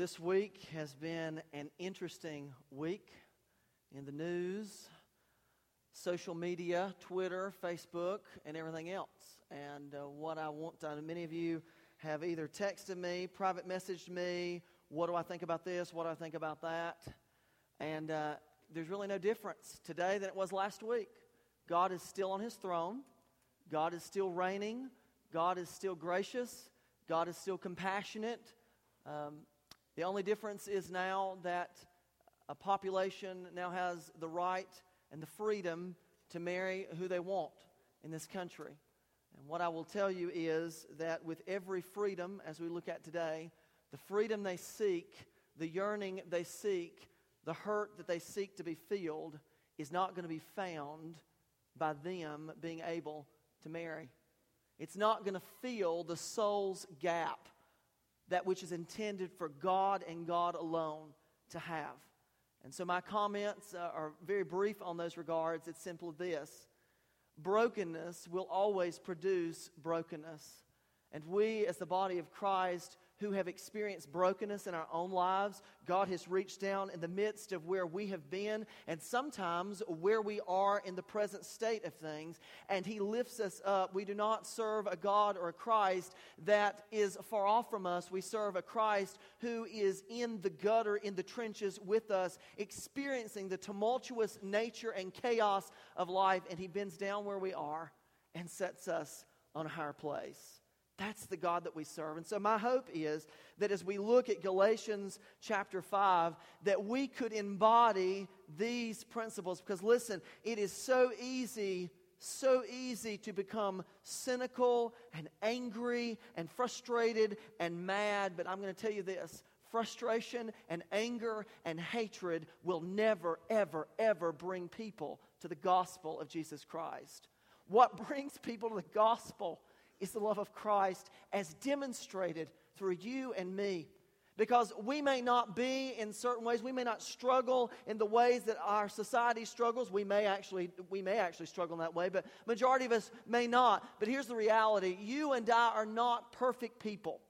this week has been an interesting week in the news, social media, Twitter, Facebook, and everything else. And uh, what I want to, many of you have either texted me, private messaged me, what do I think about this, what do I think about that? And uh, there's really no difference today than it was last week. God is still on his throne, God is still reigning, God is still gracious, God is still compassionate. Um, the only difference is now that a population now has the right and the freedom to marry who they want in this country. And what I will tell you is that with every freedom, as we look at today, the freedom they seek, the yearning they seek, the hurt that they seek to be filled is not going to be found by them being able to marry. It's not going to fill the soul's gap that which is intended for God and God alone to have. And so my comments uh, are very brief on those regards. It's simply this brokenness will always produce brokenness. And we, as the body of Christ, who have experienced brokenness in our own lives. God has reached down in the midst of where we have been and sometimes where we are in the present state of things, and He lifts us up. We do not serve a God or a Christ that is far off from us. We serve a Christ who is in the gutter, in the trenches with us, experiencing the tumultuous nature and chaos of life, and He bends down where we are and sets us on a higher place. That's the God that we serve. And so my hope is that as we look at Galatians chapter 5, that we could embody these principles. Because listen, it is so easy, so easy to become cynical and angry and frustrated and mad. But I'm going to tell you this frustration and anger and hatred will never, ever, ever bring people to the gospel of Jesus Christ. What brings people to the gospel is the love of Christ as demonstrated through you and me. Because we may not be in certain ways, we may not struggle in the ways that our society struggles. We may actually, we may actually struggle in that way, but majority of us may not. But here's the reality you and I are not perfect people.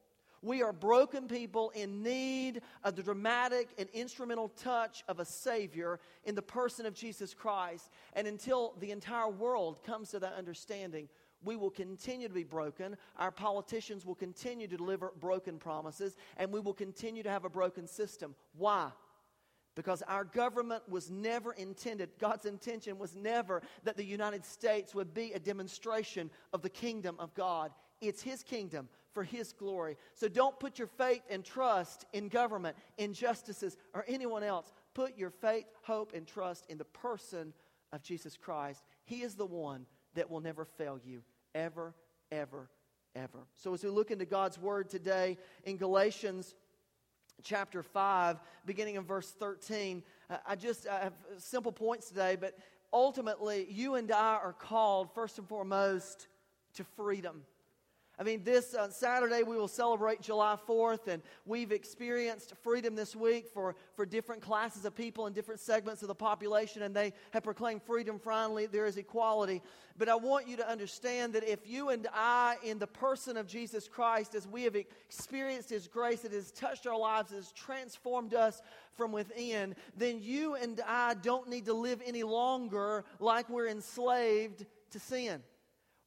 We are broken people in need of the dramatic and instrumental touch of a Savior in the person of Jesus Christ. And until the entire world comes to that understanding, we will continue to be broken. Our politicians will continue to deliver broken promises, and we will continue to have a broken system. Why? Because our government was never intended, God's intention was never that the United States would be a demonstration of the kingdom of God. It's His kingdom for His glory. So don't put your faith and trust in government, injustices, or anyone else. Put your faith, hope, and trust in the person of Jesus Christ. He is the one that will never fail you, ever, ever, ever. So, as we look into God's Word today in Galatians chapter 5, beginning in verse 13, I just I have simple points today, but ultimately, you and I are called, first and foremost, to freedom. I mean, this uh, Saturday we will celebrate July 4th, and we've experienced freedom this week for, for different classes of people in different segments of the population, and they have proclaimed freedom. Finally, there is equality. But I want you to understand that if you and I, in the person of Jesus Christ, as we have experienced His grace, it has touched our lives, it has transformed us from within, then you and I don't need to live any longer like we're enslaved to sin.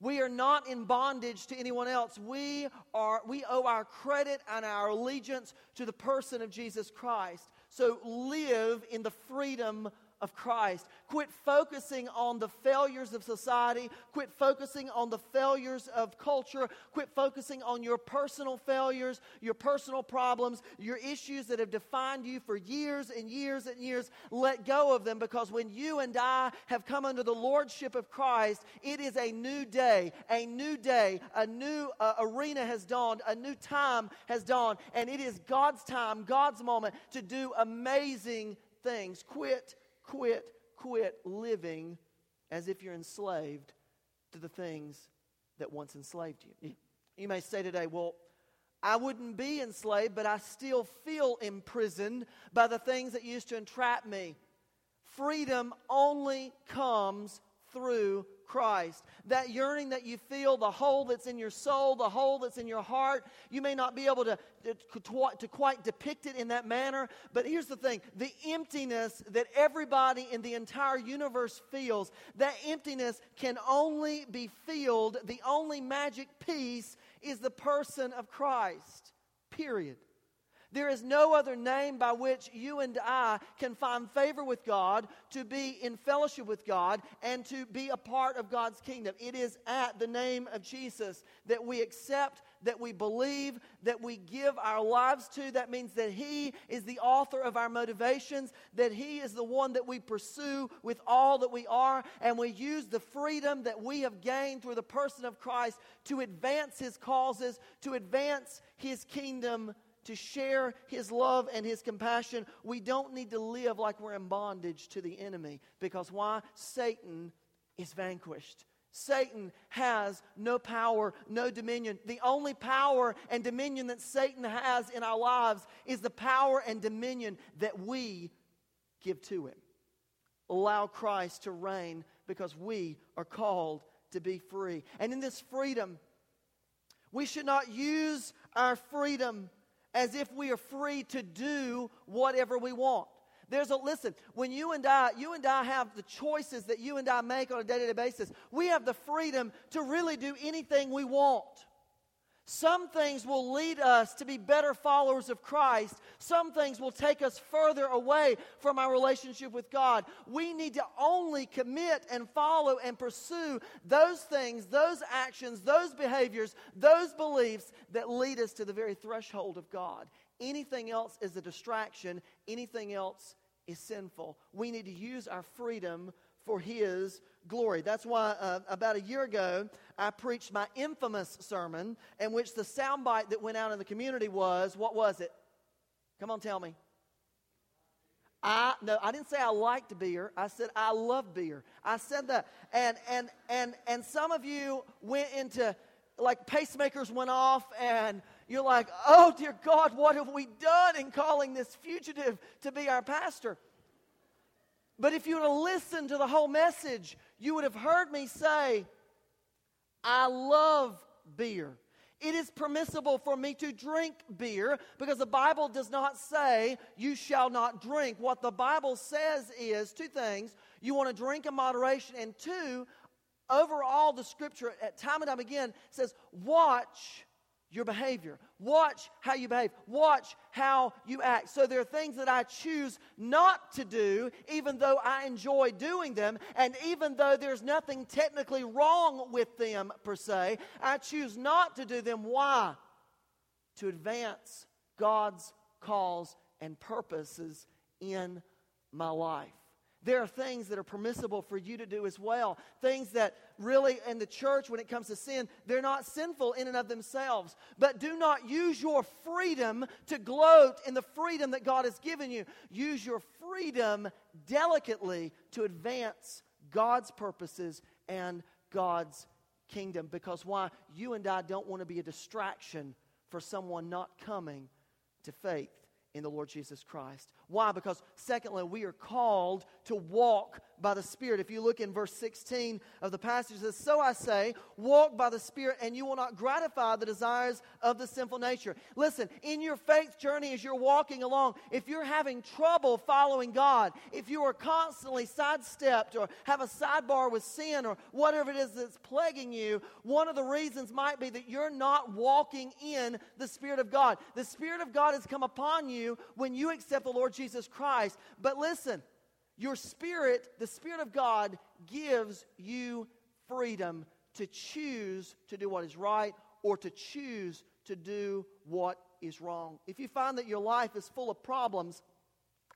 We are not in bondage to anyone else. We, are, we owe our credit and our allegiance to the person of Jesus Christ. So live in the freedom of Christ. Quit focusing on the failures of society. Quit focusing on the failures of culture. Quit focusing on your personal failures, your personal problems, your issues that have defined you for years and years and years. Let go of them because when you and I have come under the lordship of Christ, it is a new day, a new day, a new uh, arena has dawned, a new time has dawned, and it is God's time, God's moment to do amazing things. Quit quit, quit living as if you're enslaved to the things that once enslaved you. You may say today, well, I wouldn't be enslaved, but I still feel imprisoned by the things that used to entrap me. Freedom only comes through Christ. That yearning that you feel, the hole that's in your soul, the hole that's in your heart, you may not be able to, to, to, quite depict it in that manner. But here's the thing the emptiness that everybody in the entire universe feels, that emptiness can only be filled, the only magic piece is the person of Christ. Period. There is no other name by which you and I can find favor with God, to be in fellowship with God, and to be a part of God's kingdom. It is at the name of Jesus that we accept, that we believe, that we give our lives to. That means that He is the author of our motivations, that He is the one that we pursue with all that we are, and we use the freedom that we have gained through the person of Christ to advance His causes, to advance His kingdom to share his love and his compassion. We don't need to live like we're in bondage to the enemy because why? Satan is vanquished. Satan has no power, no dominion. The only power and dominion that Satan has in our lives is the power and dominion that we give to him. Allow Christ to reign because we are called to be free. And in this freedom, we should not use our freedom as if we are free to do whatever we want. There's a listen, when you and I, you and I have the choices that you and I make on a day-to-day basis, we have the freedom to really do anything we want. Some things will lead us to be better followers of Christ. Some things will take us further away from our relationship with God. We need to only commit and follow and pursue those things, those actions, those behaviors, those beliefs that lead us to the very threshold of God. Anything else is a distraction, anything else is sinful. We need to use our freedom for His glory. That's why uh, about a year ago, I preached my infamous sermon in which the soundbite that went out in the community was what was it? Come on, tell me. I no, I didn't say I liked beer. I said I love beer. I said that, and and and and some of you went into like pacemakers went off, and you're like, oh dear God, what have we done in calling this fugitive to be our pastor? But if you would have to the whole message, you would have heard me say, I love beer. It is permissible for me to drink beer because the Bible does not say you shall not drink. What the Bible says is two things you want to drink in moderation, and two, overall, the scripture at time and time again says, watch your behavior. Watch how you behave. Watch how you act. So there are things that I choose not to do, even though I enjoy doing them. And even though there's nothing technically wrong with them per se, I choose not to do them. Why? To advance God's cause and purposes in my life. There are things that are permissible for you to do as well. Things that really, in the church, when it comes to sin, they're not sinful in and of themselves. But do not use your freedom to gloat in the freedom that God has given you. Use your freedom delicately to advance God's purposes and God's kingdom. Because why? You and I don't want to be a distraction for someone not coming to faith in the Lord Jesus Christ. Why? Because, secondly, we are called to walk by the Spirit. If you look in verse 16 of the passage, it says, So I say, walk by the Spirit, and you will not gratify the desires of the sinful nature. Listen, in your faith journey as you're walking along, if you're having trouble following God, if you are constantly sidestepped or have a sidebar with sin or whatever it is that's plaguing you, one of the reasons might be that you're not walking in the Spirit of God. The Spirit of God has come upon you when you accept the Lord Jesus Christ. But listen, your spirit, the Spirit of God, gives you freedom to choose to do what is right or to choose to do what is wrong. If you find that your life is full of problems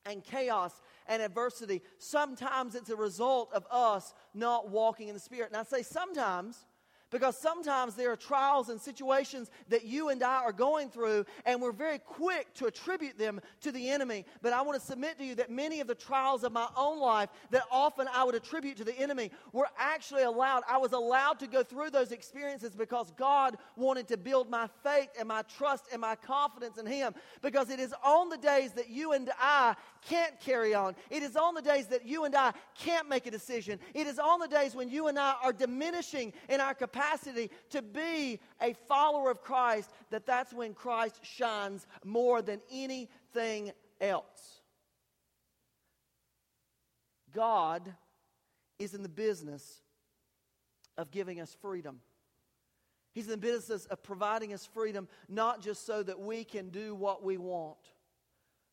and chaos and adversity, sometimes it's a result of us not walking in the Spirit. And I say sometimes Because sometimes there are trials and situations that you and I are going through, and we're very quick to attribute them to the enemy. But I want to submit to you that many of the trials of my own life that often I would attribute to the enemy were actually allowed. I was allowed to go through those experiences because God wanted to build my faith and my trust and my confidence in Him. Because it is on the days that you and I can't carry on, it is on the days that you and I can't make a decision, it is on the days when you and I are diminishing in our capacity capacity to be a follower of Christ, that that's when Christ shines more than anything else. God is in the business of giving us freedom. He's in the business of providing us freedom, not just so that we can do what we want,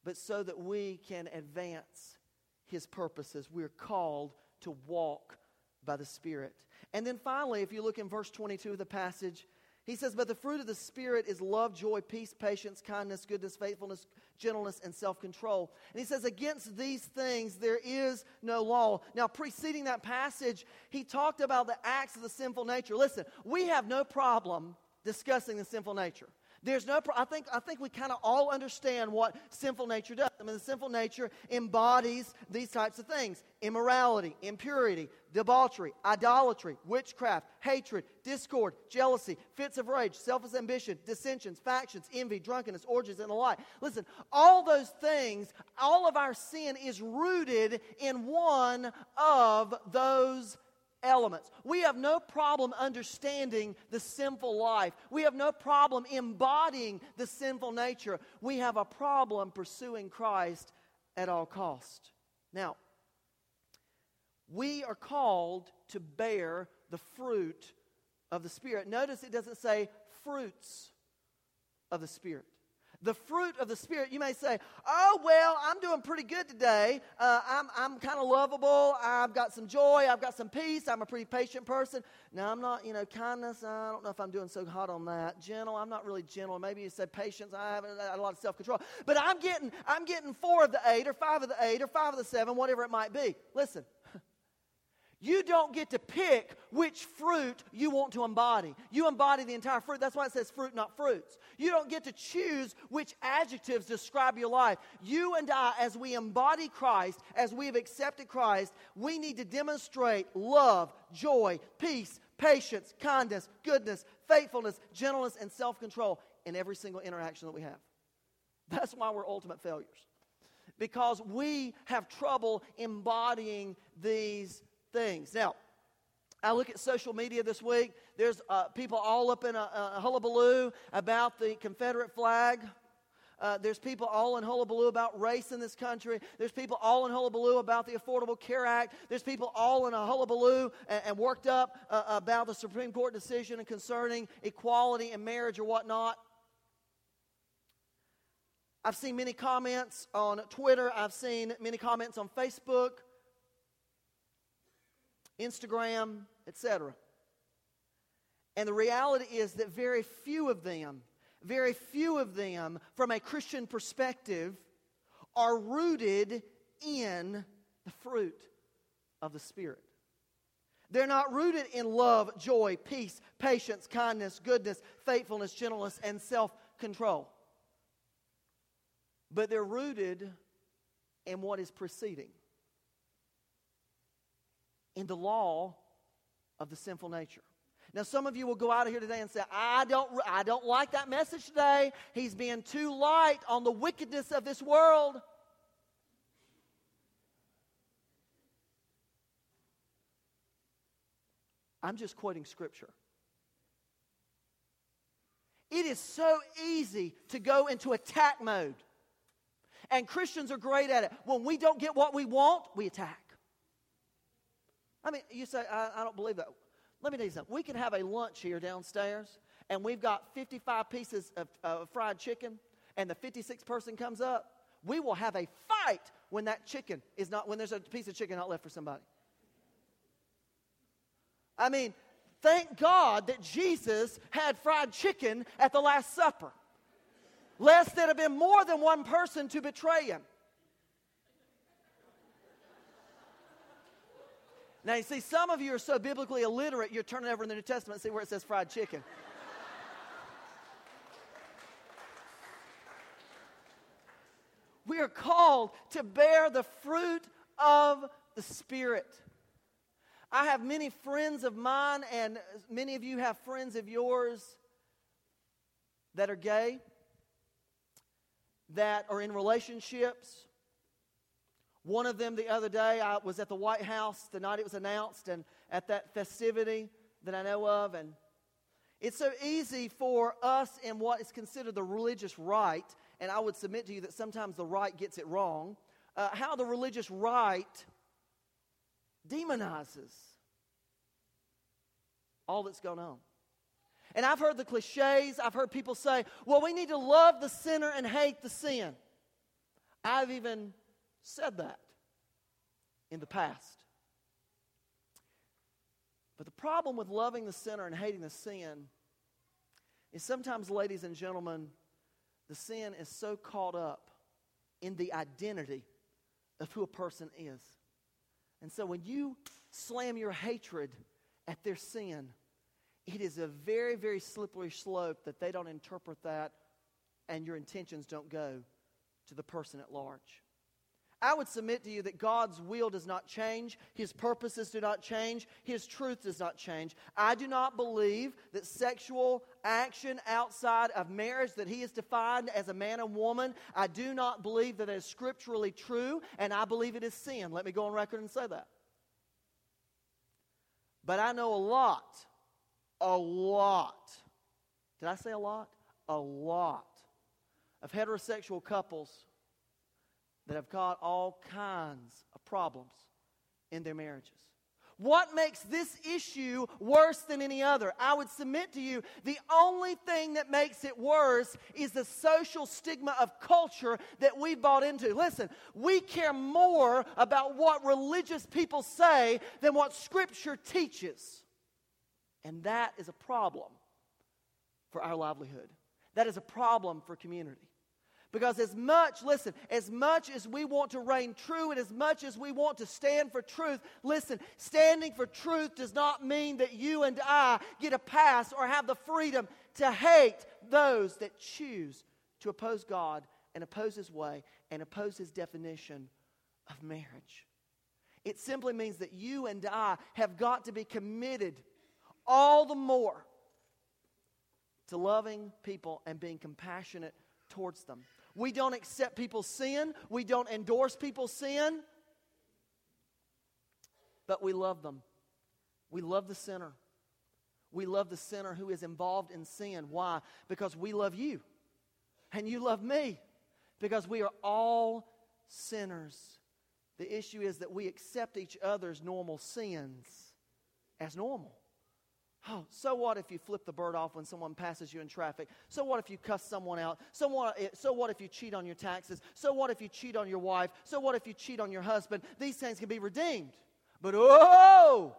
but so that we can advance His purposes. We're called to walk by the Spirit. And then finally, if you look in verse 22 of the passage, he says, But the fruit of the Spirit is love, joy, peace, patience, kindness, goodness, faithfulness, gentleness, and self control. And he says, Against these things there is no law. Now, preceding that passage, he talked about the acts of the sinful nature. Listen, we have no problem discussing the sinful nature. There's no, I think, I think we kind of all understand what sinful nature does. I mean, the sinful nature embodies these types of things immorality, impurity, debauchery, idolatry, witchcraft, hatred, discord, jealousy, fits of rage, selfish ambition, dissensions, factions, envy, drunkenness, orgies, and the like. Listen, all those things, all of our sin is rooted in one of those elements. We have no problem understanding the sinful life. We have no problem embodying the sinful nature. We have a problem pursuing Christ at all cost. Now, we are called to bear the fruit of the Spirit. Notice it doesn't say fruits of the Spirit the fruit of the Spirit, you may say, Oh, well, I'm doing pretty good today. Uh, I'm, I'm kind of lovable. I've got some joy. I've got some peace. I'm a pretty patient person. Now, I'm not, you know, kindness. I don't know if I'm doing so hot on that. Gentle. I'm not really gentle. Maybe you said patience. I have a lot of self control. But I'm getting, I'm getting four of the eight, or five of the eight, or five of the seven, whatever it might be. Listen, you don't get to pick which fruit you want to embody. You embody the entire fruit. That's why it says fruit, not fruits. You don't get to choose which adjectives describe your life. You and I, as we embody Christ, as we have accepted Christ, we need to demonstrate love, joy, peace, patience, kindness, goodness, faithfulness, gentleness, and self control in every single interaction that we have. That's why we're ultimate failures. Because we have trouble embodying these things. Now, I look at social media this week. There's uh, people all up in a, a, hullabaloo about the Confederate flag. Uh, there's people all in hullabaloo about race in this country. There's people all in hullabaloo about the Affordable Care Act. There's people all in a hullabaloo and, and worked up uh, about the Supreme Court decision concerning equality in marriage or whatnot. I've seen many comments on Twitter. I've seen many comments on Facebook. Instagram, etc. And the reality is that very few of them, very few of them, from a Christian perspective, are rooted in the fruit of the Spirit. They're not rooted in love, joy, peace, patience, kindness, goodness, faithfulness, gentleness, and self control. But they're rooted in what is preceding in the law of the sinful nature. Now, some of you will go out of here today and say, I don't, I don't like that message today. He's being too light on the wickedness of this world. I'm just quoting scripture. It is so easy to go into attack mode. And Christians are great at it. When we don't get what we want, we attack. I mean, you say, I, I don't believe that. Let me tell you something. We can have a lunch here downstairs, and we've got 55 pieces of uh, fried chicken, and the 56th person comes up. We will have a fight when that chicken is not, when there's a piece of chicken not left for somebody. I mean, thank God that Jesus had fried chicken at the Last Supper. Lest there have been more than one person to betray him. Now, you see, some of you are so biblically illiterate, you're turning over in the New Testament and see where it says fried chicken. we are called to bear the fruit of the Spirit. I have many friends of mine, and many of you have friends of yours that are gay, that are in relationships. One of them the other day, I was at the White House the night it was announced, and at that festivity that I know of, and it's so easy for us in what is considered the religious right, and I would submit to you that sometimes the right gets it wrong, uh, how the religious right demonizes all that's going on. And I've heard the cliches, I've heard people say, well, we need to love the sinner and hate the sin. I've even said that in the past. But the problem with loving the sinner and hating the sin is sometimes, ladies and gentlemen, the sin is so caught up in the identity of who a person is. And so when you slam your hatred at their sin, it is a very, very slippery slope that they don't interpret that and your intentions don't go to the person at large. I would submit to you that God's will does not change, His purposes do not change, His truth does not change. I do not believe that sexual action outside of marriage that He has defined as a man and woman, I do not believe that is scripturally true, and I believe it is sin. Let me go on record and say that. But I know a lot, a lot. Did I say a lot? A lot of heterosexual couples that have got all kinds of problems in their marriages. What makes this issue worse than any other? I would submit to you the only thing that makes it worse is the social stigma of culture that we've bought into. Listen, we care more about what religious people say than what Scripture teaches. And that is a problem for our livelihood. That is a problem for community. Because as much, listen, as much as we want to reign true and as much as we want to stand for truth, listen, standing for truth does not mean that you and I get a pass or have the freedom to hate those that choose to oppose God and oppose His way and oppose His definition of marriage. It simply means that you and I have got to be committed all the more to loving people and being compassionate towards them. We don't accept people's sin, we don't endorse people's sin, but we love them. We love the sinner. We love the sinner who is involved in sin. Why? Because we love you and you love me because we are all sinners. The issue is that we accept each other's normal sins as normal. Oh, so what if you flip the bird off when someone passes you in traffic? So what if you cuss someone out? So what, eh, so what if you cheat on your taxes? So what if you cheat on your wife? So what if you cheat on your husband? These things can be redeemed. But oh,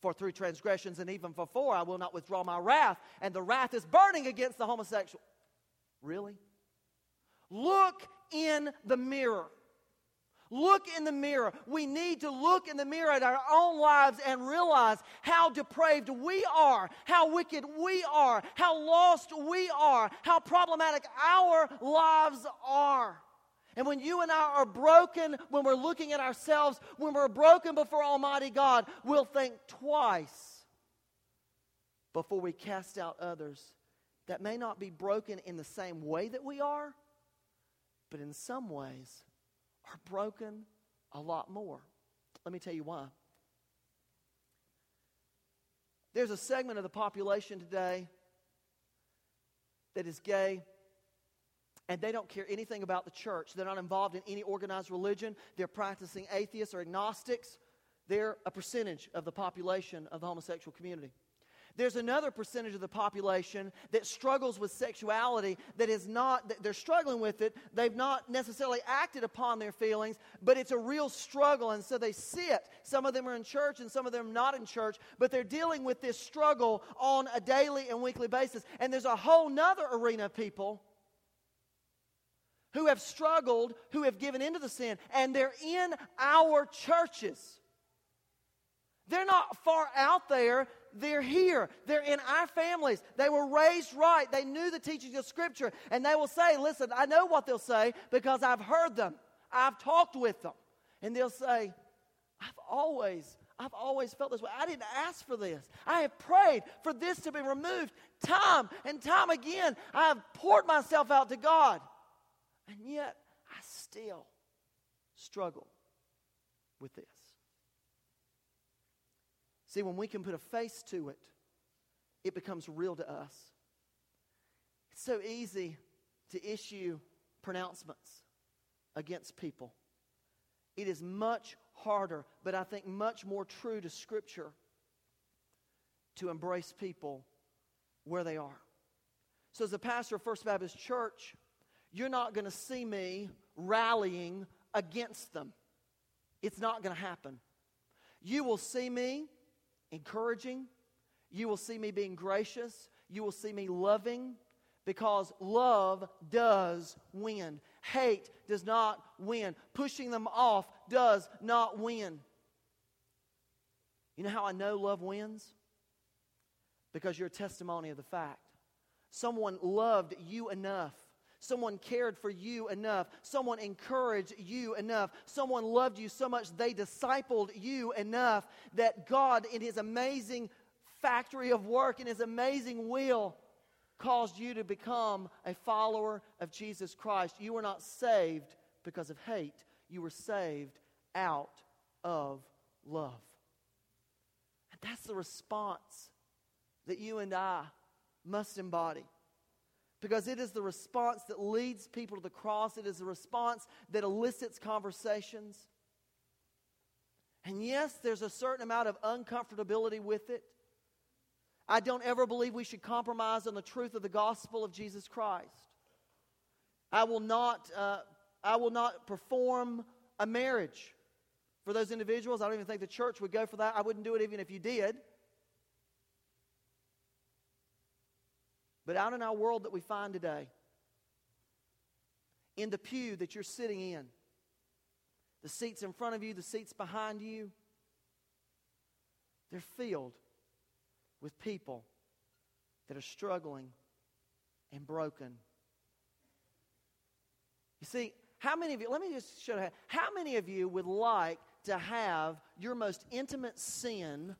for three transgressions and even for four, I will not withdraw my wrath. And the wrath is burning against the homosexual. Really? Look in the mirror. Look in the mirror. We need to look in the mirror at our own lives and realize how depraved we are, how wicked we are, how lost we are, how problematic our lives are. And when you and I are broken, when we're looking at ourselves, when we're broken before Almighty God, we'll think twice before we cast out others that may not be broken in the same way that we are, but in some ways are broken a lot more. Let me tell you why. There's a segment of the population today that is gay, and they don't care anything about the church. They're not involved in any organized religion. They're practicing atheists or agnostics. They're a percentage of the population of the homosexual community. There's another percentage of the population that struggles with sexuality that is not, they're struggling with it. They've not necessarily acted upon their feelings, but it's a real struggle. And so they sit. Some of them are in church and some of them not in church, but they're dealing with this struggle on a daily and weekly basis. And there's a whole nother arena of people who have struggled, who have given into the sin, and they're in our churches. They're not far out there. They're here. They're in our families. They were raised right. They knew the teachings of Scripture. And they will say, Listen, I know what they'll say because I've heard them. I've talked with them. And they'll say, I've always, I've always felt this way. I didn't ask for this. I have prayed for this to be removed time and time again. I have poured myself out to God. And yet, I still struggle with this. See, when we can put a face to it, it becomes real to us. It's so easy to issue pronouncements against people. It is much harder, but I think much more true to Scripture to embrace people where they are. So, as a pastor of First Baptist Church, you're not going to see me rallying against them. It's not going to happen. You will see me encouraging. You will see me being gracious. You will see me loving because love does win. Hate does not win. Pushing them off does not win. You know how I know love wins? Because you're a testimony of the fact. Someone loved you enough Someone cared for you enough. Someone encouraged you enough. Someone loved you so much they discipled you enough that God, in His amazing factory of work, in His amazing will, caused you to become a follower of Jesus Christ. You were not saved because of hate, you were saved out of love. And that's the response that you and I must embody because it is the response that leads people to the cross. It is the response that elicits conversations. And yes, there's a certain amount of uncomfortability with it. I don't ever believe we should compromise on the truth of the gospel of Jesus Christ. I will not, uh, I will not perform a marriage for those individuals. I don't even think the church would go for that. I wouldn't do it even if you did. But out in our world that we find today, in the pew that you're sitting in, the seats in front of you, the seats behind you, they're filled with people that are struggling and broken. You see, how many of you, let me just show you, how many of you would like to have your most intimate sin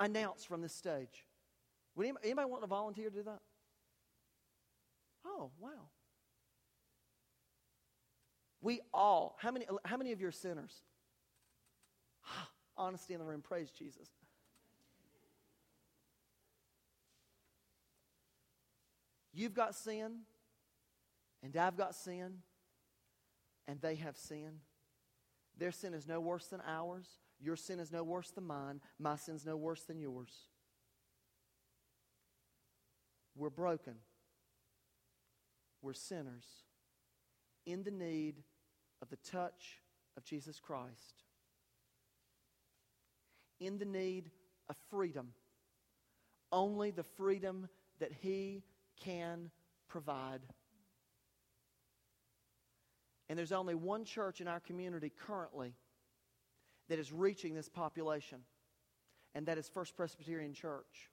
announced from this stage? Would anybody, anybody want to volunteer to do that? Oh, wow. We all, how many, how many of you are sinners? Honesty in the room, praise Jesus. You've got sin, and I've got sin, and they have sin. Their sin is no worse than ours. Your sin is no worse than mine. My sin's no worse than yours. We're broken. We're sinners in the need of the touch of Jesus Christ, in the need of freedom. Only the freedom that He can provide. And there's only one church in our community currently that is reaching this population, and that is First Presbyterian Church.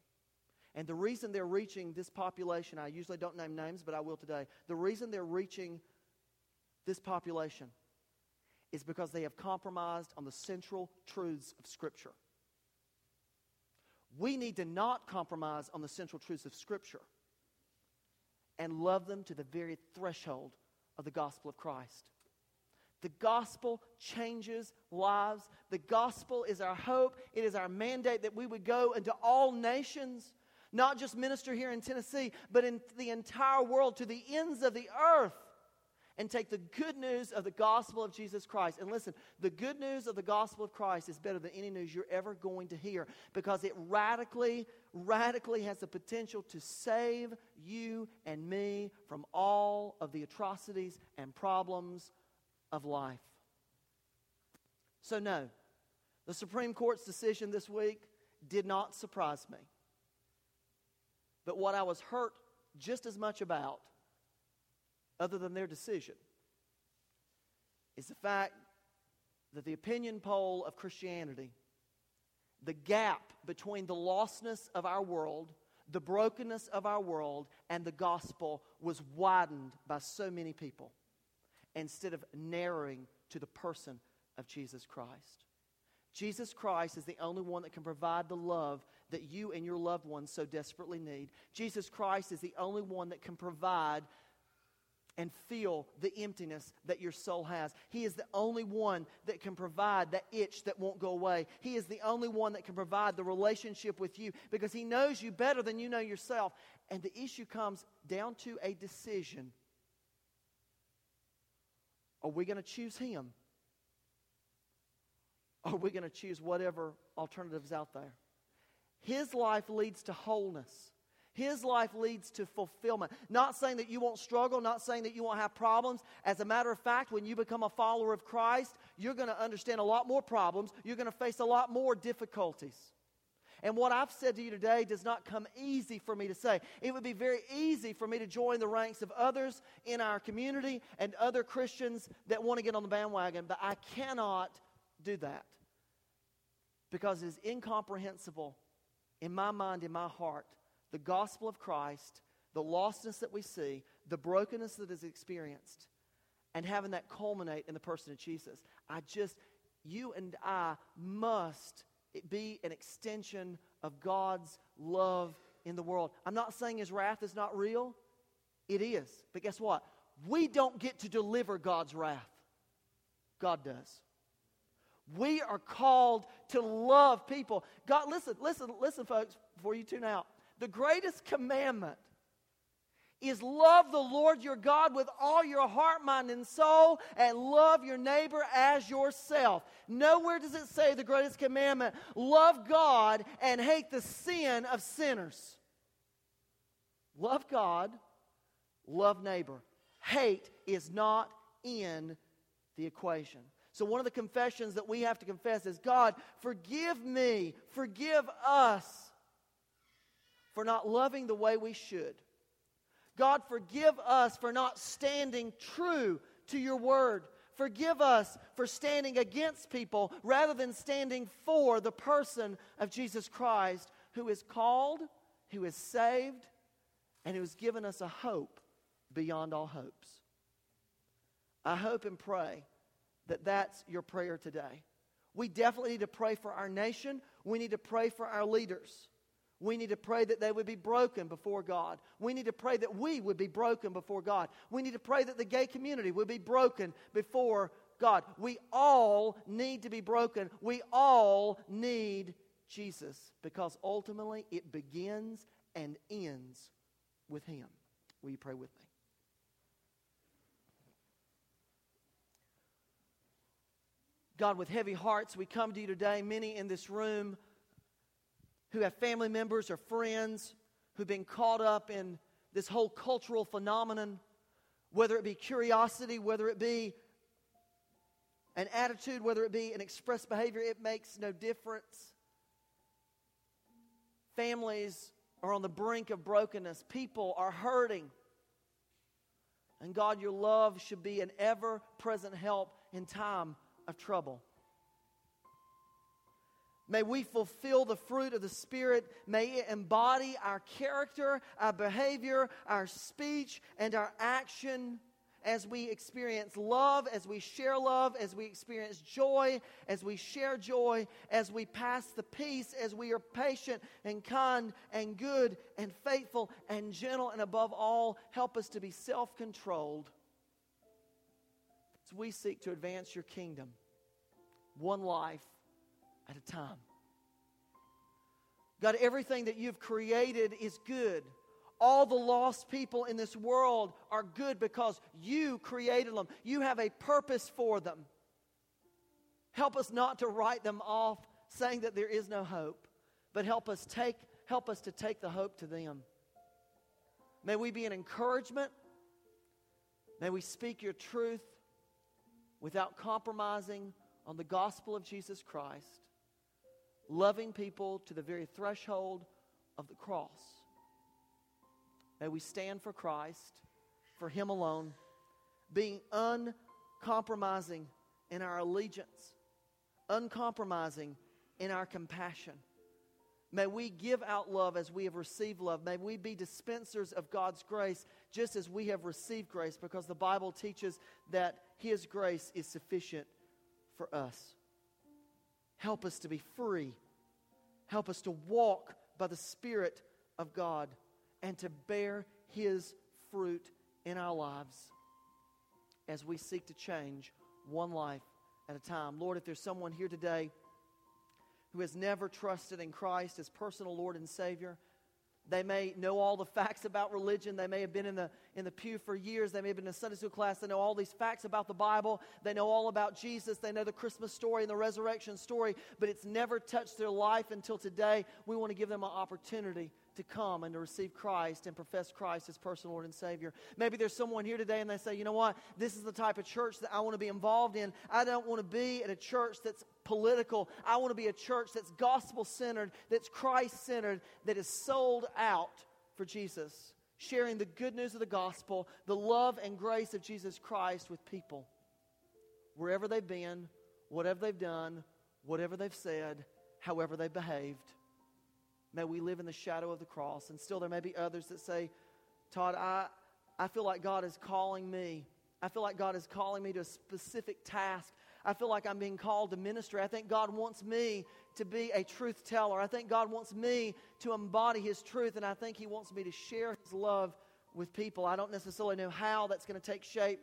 And the reason they're reaching this population, I usually don't name names, but I will today. The reason they're reaching this population is because they have compromised on the central truths of Scripture. We need to not compromise on the central truths of Scripture and love them to the very threshold of the gospel of Christ. The gospel changes lives. The gospel is our hope. It is our mandate that we would go into all nations not just minister here in Tennessee, but in the entire world, to the ends of the earth, and take the good news of the gospel of Jesus Christ. And listen, the good news of the gospel of Christ is better than any news you're ever going to hear because it radically, radically has the potential to save you and me from all of the atrocities and problems of life. So, no, the Supreme Court's decision this week did not surprise me. But what I was hurt just as much about other than their decision, is the fact that the opinion poll of Christianity, the gap between the lostness of our world, the brokenness of our world, and the gospel was widened by so many people instead of narrowing to the person of Jesus Christ. Jesus Christ is the only one that can provide the love that you and your loved ones so desperately need. Jesus Christ is the only one that can provide and feel the emptiness that your soul has. He is the only one that can provide that itch that won't go away. He is the only one that can provide the relationship with you because He knows you better than you know yourself. And the issue comes down to a decision. Are we going to choose Him? Are we going to choose whatever alternatives out there? His life leads to wholeness. His life leads to fulfillment. Not saying that you won't struggle, not saying that you won't have problems. As a matter of fact, when you become a follower of Christ, you're going to understand a lot more problems. You're going to face a lot more difficulties. And what I've said to you today does not come easy for me to say. It would be very easy for me to join the ranks of others in our community and other Christians that want to get on the bandwagon, but I cannot do that because it is incomprehensible in my mind, in my heart, the gospel of Christ, the lostness that we see, the brokenness that is experienced, and having that culminate in the person of Jesus. I just, you and I must be an extension of God's love in the world. I'm not saying his wrath is not real, it is. But guess what? We don't get to deliver God's wrath, God does. We are called to love people. God, listen, listen, listen, folks, before you tune out. The greatest commandment is love the Lord your God with all your heart, mind, and soul, and love your neighbor as yourself. Nowhere does it say the greatest commandment love God and hate the sin of sinners. Love God, love neighbor. Hate is not in the equation. So, one of the confessions that we have to confess is God, forgive me, forgive us for not loving the way we should. God, forgive us for not standing true to your word. Forgive us for standing against people rather than standing for the person of Jesus Christ, who is called, who is saved, and who has given us a hope beyond all hopes. I hope and pray that that's your prayer today. We definitely need to pray for our nation. We need to pray for our leaders. We need to pray that they would be broken before God. We need to pray that we would be broken before God. We need to pray that the gay community would be broken before God. We all need to be broken. We all need Jesus because ultimately it begins and ends with Him. Will you pray with me? God, with heavy hearts, we come to you today. Many in this room who have family members or friends who've been caught up in this whole cultural phenomenon, whether it be curiosity, whether it be an attitude, whether it be an expressed behavior, it makes no difference. Families are on the brink of brokenness, people are hurting. And God, your love should be an ever present help in time of trouble. May we fulfill the fruit of the Spirit. May it embody our character, our behavior, our speech, and our action as we experience love, as we share love, as we experience joy, as we share joy, as we pass the peace, as we are patient and kind and good and faithful and gentle, and above all, help us to be self controlled we seek to advance your kingdom, one life at a time. God, everything that you've created is good. All the lost people in this world are good because you created them. You have a purpose for them. Help us not to write them off saying that there is no hope, but help us take help us to take the hope to them. May we be an encouragement. May we speak your truth without compromising on the gospel of Jesus Christ, loving people to the very threshold of the cross. May we stand for Christ, for Him alone, being uncompromising in our allegiance, uncompromising in our compassion. May we give out love as we have received love. May we be dispensers of God's grace just as we have received grace because the Bible teaches that His grace is sufficient for us. Help us to be free. Help us to walk by the Spirit of God and to bear His fruit in our lives as we seek to change one life at a time. Lord, if there's someone here today who has never trusted in Christ as personal Lord and Savior, they may know all the facts about religion. They may have been in the, in the pew for years. They may have been in a Sunday school class. They know all these facts about the Bible. They know all about Jesus. They know the Christmas story and the resurrection story, but it's never touched their life until today. We want to give them an opportunity to come and to receive Christ and profess Christ as personal Lord and Savior. Maybe there's someone here today and they say, you know what, this is the type of church that I want to be involved in. I don't want to be at a church that's political. I want to be a church that's gospel centered, that's Christ centered, that is sold out for Jesus, sharing the good news of the gospel, the love and grace of Jesus Christ with people. Wherever they've been, whatever they've done, whatever they've said, however they've behaved. May we live in the shadow of the cross. And still, there may be others that say, Todd, I, I feel like God is calling me. I feel like God is calling me to a specific task. I feel like I'm being called to ministry. I think God wants me to be a truth teller. I think God wants me to embody His truth, and I think He wants me to share His love with people. I don't necessarily know how that's going to take shape,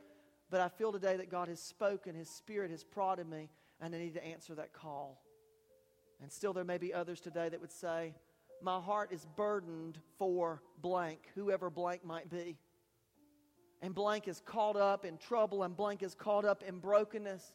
but I feel today that God has spoken, His Spirit has prodded me, and I need to answer that call. And still, there may be others today that would say, my heart is burdened for blank, whoever blank might be. And blank is caught up in trouble, and blank is caught up in brokenness.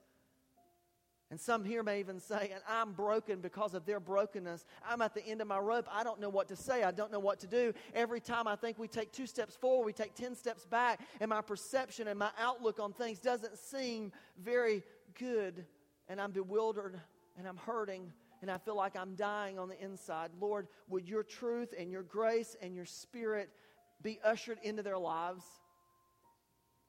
And some here may even say, and I'm broken because of their brokenness. I'm at the end of my rope. I don't know what to say. I don't know what to do. Every time I think we take two steps forward, we take 10 steps back, and my perception and my outlook on things doesn't seem very good. And I'm bewildered and I'm hurting and I feel like I'm dying on the inside. Lord, would your truth and your grace and your spirit be ushered into their lives?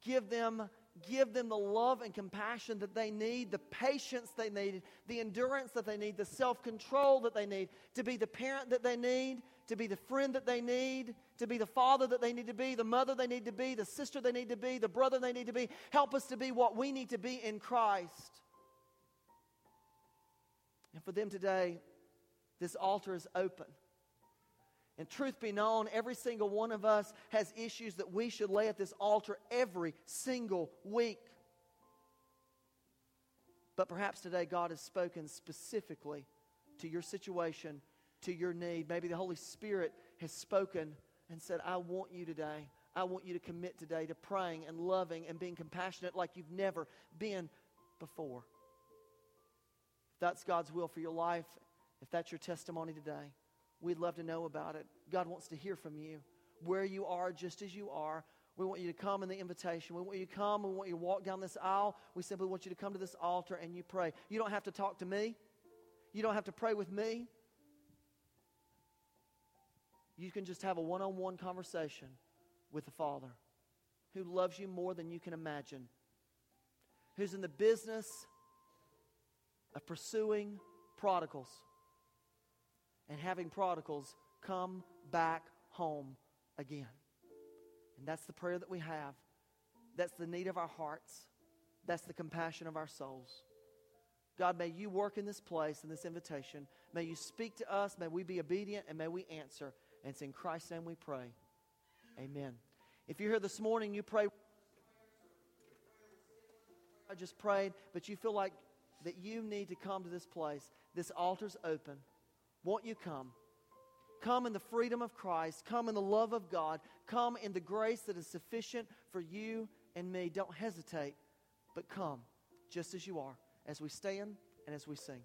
Give them give them the love and compassion that they need, the patience they need, the endurance that they need, the self control that they need, to be the parent that they need, to be the friend that they need, to be the father that they need to be, the mother they need to be, the sister they need to be, the brother they need to be. Help us to be what we need to be in Christ. And for them today, this altar is open. And truth be known, every single one of us has issues that we should lay at this altar every single week. But perhaps today God has spoken specifically to your situation, to your need. Maybe the Holy Spirit has spoken and said, I want you today. I want you to commit today to praying and loving and being compassionate like you've never been before If that's God's will for your life, if that's your testimony today, we'd love to know about it. God wants to hear from you where you are, just as you are. We want you to come in the invitation. We want you to come. We want you to walk down this aisle. We simply want you to come to this altar and you pray. You don't have to talk to me. You don't have to pray with me. You can just have a one on one conversation with the Father who loves you more than you can imagine, who's in the business of pursuing prodigals and having prodigals come back home again. And that's the prayer that we have. That's the need of our hearts. That's the compassion of our souls. God, may you work in this place, in this invitation. May you speak to us. May we be obedient and may we answer. And it's in Christ's name we pray. Amen. If you're here this morning, you pray. I just prayed, but you feel like that you need to come to this place. This altar's open. Won't you come? Come in the freedom of Christ. Come in the love of God. Come in the grace that is sufficient for you and me. Don't hesitate, but come just as you are as we stand and as we sing.